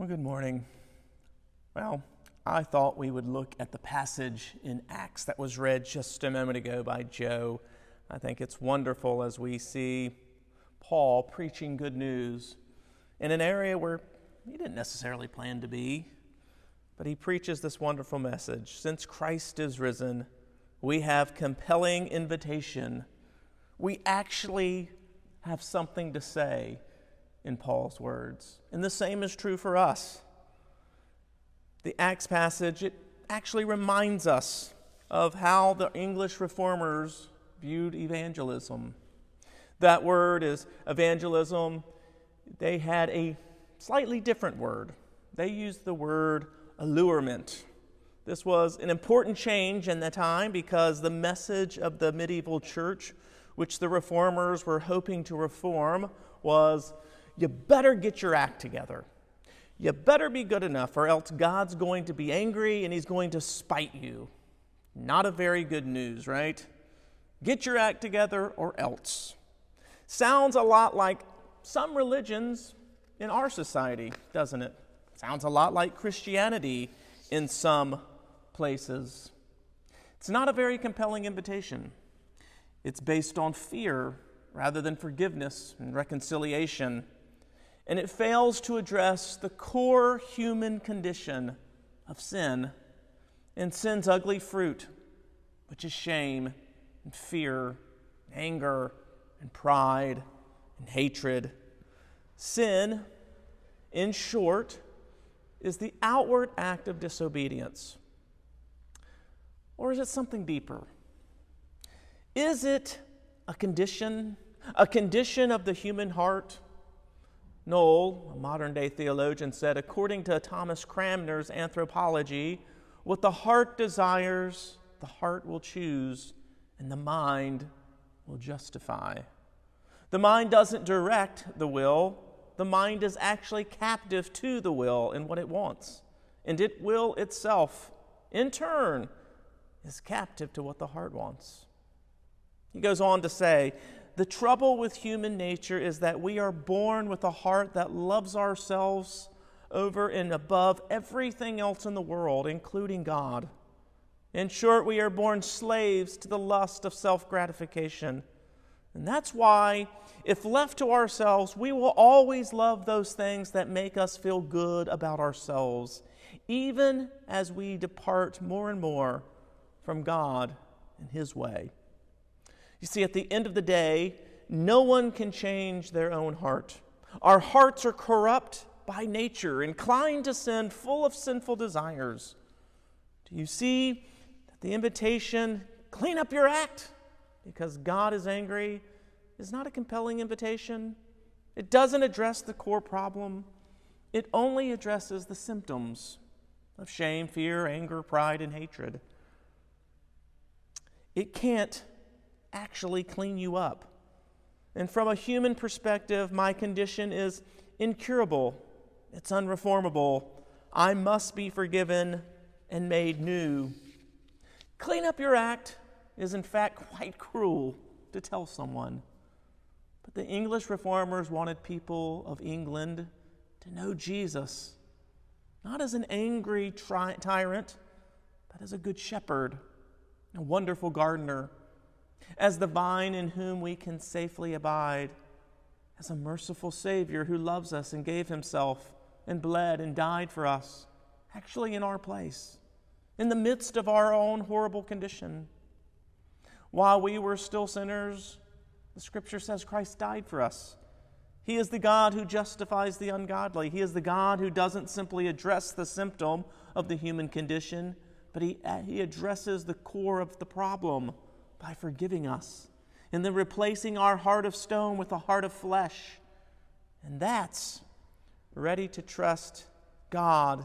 Well, good morning. Well, I thought we would look at the passage in Acts that was read just a moment ago by Joe. I think it's wonderful as we see Paul preaching good news in an area where he didn't necessarily plan to be, but he preaches this wonderful message. Since Christ is risen, we have compelling invitation. We actually have something to say in Paul's words. And the same is true for us. The Acts passage, it actually reminds us of how the English reformers viewed evangelism. That word is evangelism. They had a slightly different word. They used the word allurement. This was an important change in the time because the message of the medieval church, which the reformers were hoping to reform, was you better get your act together. You better be good enough, or else God's going to be angry and he's going to spite you. Not a very good news, right? Get your act together, or else. Sounds a lot like some religions in our society, doesn't it? Sounds a lot like Christianity in some places. It's not a very compelling invitation. It's based on fear rather than forgiveness and reconciliation and it fails to address the core human condition of sin and sin's ugly fruit, which is shame and fear, and anger and pride and hatred. Sin, in short, is the outward act of disobedience. Or is it something deeper? Is it a condition, a condition of the human heart? Null, a modern day theologian, said according to Thomas Cranmer's anthropology, what the heart desires, the heart will choose, and the mind will justify. The mind doesn't direct the will, the mind is actually captive to the will and what it wants. And it will itself, in turn, is captive to what the heart wants. He goes on to say, the trouble with human nature is that we are born with a heart that loves ourselves over and above everything else in the world, including God. In short, we are born slaves to the lust of self gratification. And that's why, if left to ourselves, we will always love those things that make us feel good about ourselves, even as we depart more and more from God and His way. You see, at the end of the day, no one can change their own heart. Our hearts are corrupt by nature, inclined to sin, full of sinful desires. Do you see that the invitation, clean up your act because God is angry, is not a compelling invitation? It doesn't address the core problem, it only addresses the symptoms of shame, fear, anger, pride, and hatred. It can't actually clean you up. And from a human perspective, my condition is incurable, it's unreformable. I must be forgiven and made new. Clean up your act is, in fact, quite cruel to tell someone. But the English reformers wanted people of England to know Jesus, not as an angry tyrant, but as a good shepherd, a wonderful gardener as the vine in whom we can safely abide, as a merciful Savior who loves us and gave Himself and bled and died for us, actually in our place, in the midst of our own horrible condition. While we were still sinners, the Scripture says Christ died for us. He is the God who justifies the ungodly. He is the God who doesn't simply address the symptom of the human condition, but he, he addresses the core of the problem by forgiving us and then replacing our heart of stone with a heart of flesh. And that's ready to trust God.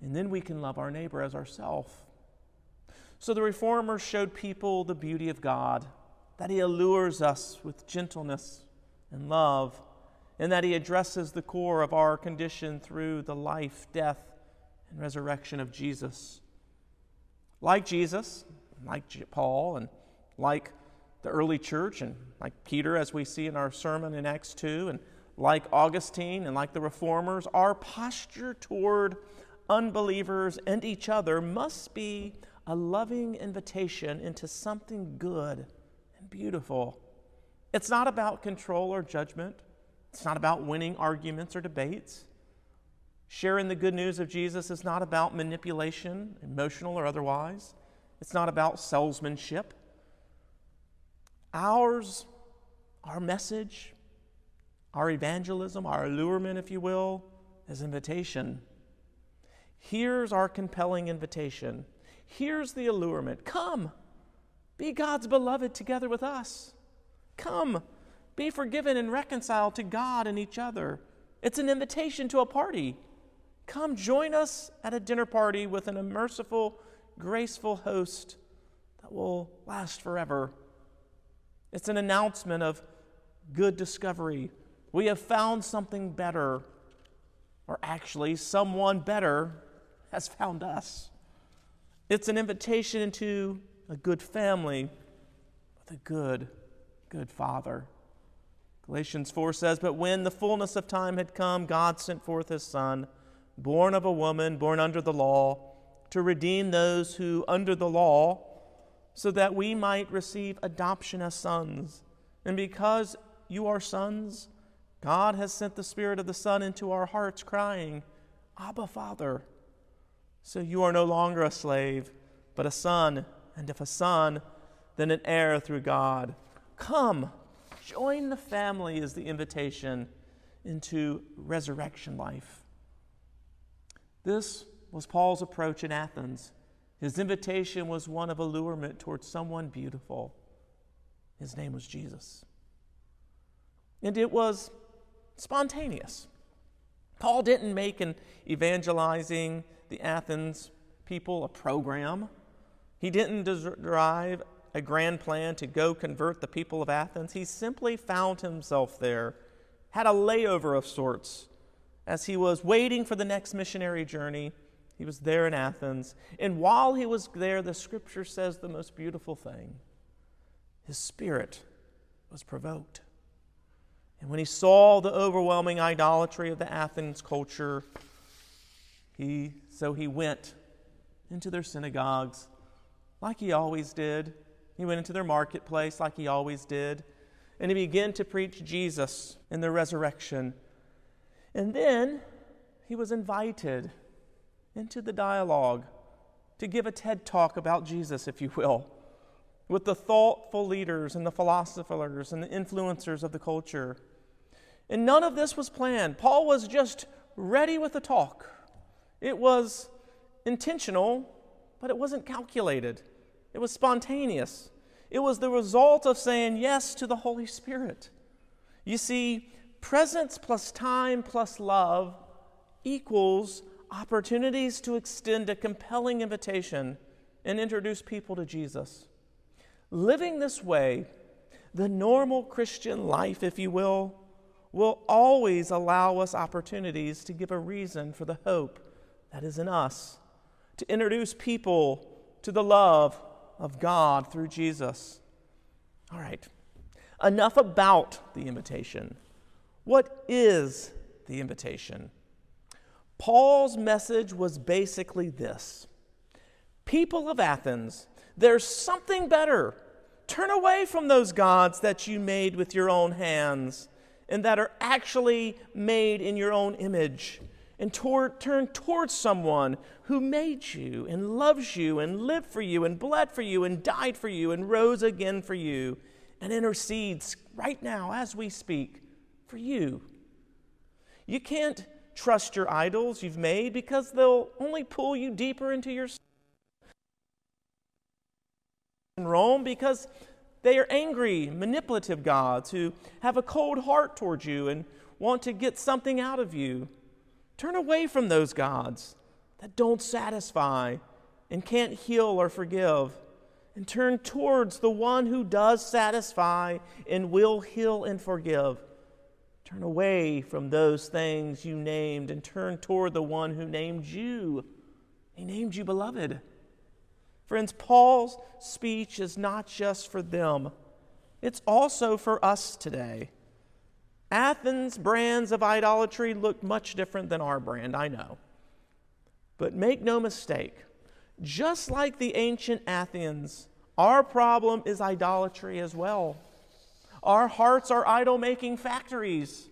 And then we can love our neighbor as ourselves. So the reformers showed people the beauty of God, that He allures us with gentleness and love, and that He addresses the core of our condition through the life, death, and resurrection of Jesus. Like Jesus, like Paul and like the early church and like Peter, as we see in our sermon in Acts 2, and like Augustine and like the reformers, our posture toward unbelievers and each other must be a loving invitation into something good and beautiful. It's not about control or judgment, it's not about winning arguments or debates. Sharing the good news of Jesus is not about manipulation, emotional or otherwise. It's not about salesmanship. Ours, our message, our evangelism, our allurement, if you will, is invitation. Here's our compelling invitation. Here's the allurement. Come, be God's beloved together with us. Come, be forgiven and reconciled to God and each other. It's an invitation to a party. Come join us at a dinner party with an merciful, graceful host that will last forever. It's an announcement of good discovery. We have found something better, or actually, someone better has found us. It's an invitation into a good family with a good, good father. Galatians 4 says, But when the fullness of time had come, God sent forth his Son, born of a woman, born under the law, to redeem those who under the law, so that we might receive adoption as sons. And because you are sons, God has sent the Spirit of the Son into our hearts, crying, Abba, Father. So you are no longer a slave, but a son, and if a son, then an heir through God. Come, join the family is the invitation into resurrection life. This was Paul's approach in Athens. His invitation was one of allurement towards someone beautiful. His name was Jesus. And it was spontaneous. Paul didn't make an evangelizing the Athens people a program. He didn't derive a grand plan to go convert the people of Athens. He simply found himself there, had a layover of sorts. As he was waiting for the next missionary journey, he was there in Athens. And while he was there, the scripture says the most beautiful thing his spirit was provoked. And when he saw the overwhelming idolatry of the Athens culture, he, so he went into their synagogues like he always did. He went into their marketplace like he always did. And he began to preach Jesus and the resurrection. And then he was invited into the dialogue to give a TED talk about Jesus, if you will, with the thoughtful leaders and the philosophers and the influencers of the culture. And none of this was planned. Paul was just ready with the talk. It was intentional, but it wasn't calculated. It was spontaneous. It was the result of saying yes to the Holy Spirit. You see, presence plus time plus love equals opportunities to extend a compelling invitation and introduce people to Jesus. Living this way, the normal Christian life, if you will, will always allow us opportunities to give a reason for the hope that is in us, to introduce people to the love of God through Jesus. All right, enough about the invitation. What is the invitation? Paul's message was basically this People of Athens, there's something better. Turn away from those gods that you made with your own hands and that are actually made in your own image and toward, turn towards someone who made you and loves you and lived for you and bled for you and died for you and rose again for you and intercedes right now as we speak for you. You can't trust your idols you've made because they'll only pull you deeper into your in Rome because they are angry, manipulative gods who have a cold heart towards you and want to get something out of you. Turn away from those gods that don't satisfy and can't heal or forgive, and turn towards the one who does satisfy and will heal and forgive. Turn away from those things you named and turn toward the one who named you. He named you beloved. Friends, Paul's speech is not just for them, it's also for us today. Athens' brands of idolatry look much different than our brand, I know. But make no mistake, just like the ancient Athens, our problem is idolatry as well. Our hearts are idol making factories.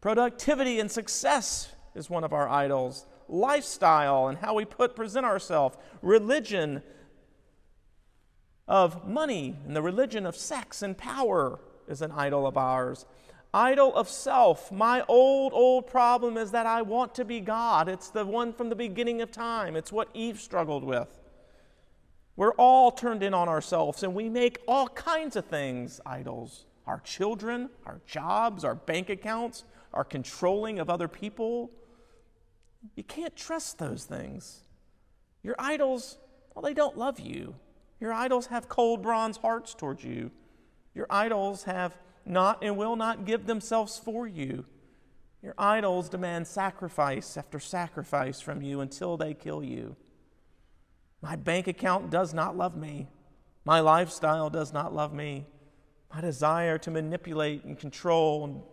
Productivity and success is one of our idols. Lifestyle and how we put present ourselves. Religion of money and the religion of sex and power is an idol of ours. Idol of self. My old, old problem is that I want to be God. It's the one from the beginning of time. It's what Eve struggled with. We're all turned in on ourselves and we make all kinds of things idols our children, our jobs, our bank accounts, our controlling of other people. You can't trust those things. Your idols, well, they don't love you. Your idols have cold bronze hearts towards you. Your idols have not and will not give themselves for you. Your idols demand sacrifice after sacrifice from you until they kill you. My bank account does not love me. My lifestyle does not love me. My desire to manipulate and control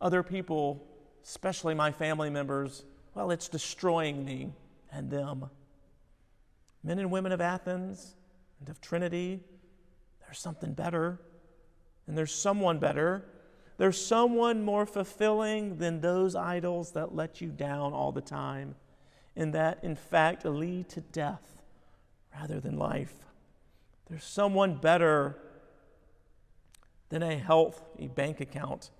other people, especially my family members, well, it's destroying me and them. Men and women of Athens and of Trinity, there's something better, and there's someone better. There's someone more fulfilling than those idols that let you down all the time, and that, in fact, lead to death rather than life. There's someone better than a healthy bank account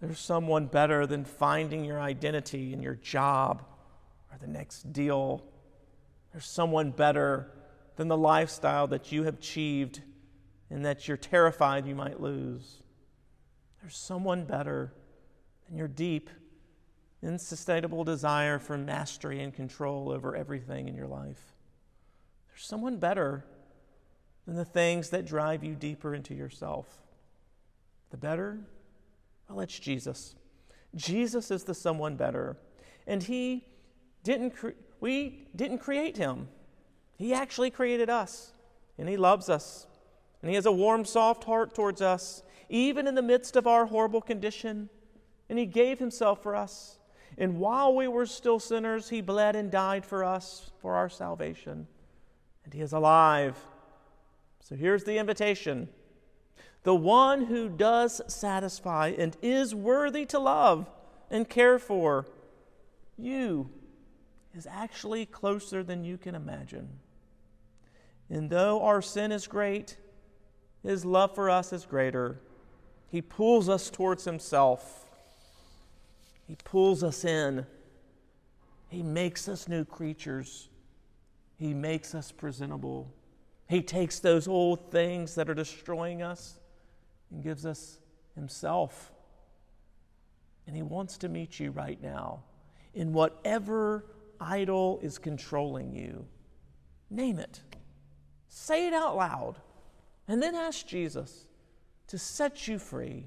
there's someone better than finding your identity in your job or the next deal. There's someone better than the lifestyle that you have achieved and that you're terrified you might lose. There's someone better than your deep, insustainable desire for mastery and control over everything in your life. There's someone better than the things that drive you deeper into yourself. The better well, it's Jesus. Jesus is the someone better. And he didn't cre- we didn't create him. He actually created us. And he loves us. And he has a warm, soft heart towards us, even in the midst of our horrible condition. And he gave himself for us. And while we were still sinners, he bled and died for us for our salvation. And he is alive. So here's the invitation the one who does satisfy and is worthy to love and care for you is actually closer than you can imagine. And though our sin is great, his love for us is greater. He pulls us towards himself. He pulls us in. He makes us new creatures. He makes us presentable. He takes those old things that are destroying us and gives us Himself. And He wants to meet you right now in whatever idol is controlling you. Name it, say it out loud, and then ask Jesus to set you free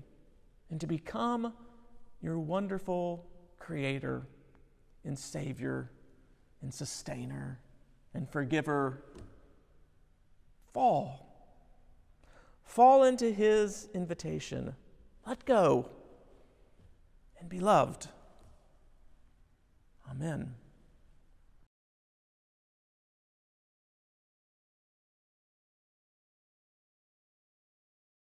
and to become your wonderful Creator and Savior and Sustainer and Forgiver. Fall Fall into his invitation. Let go and be loved. Amen.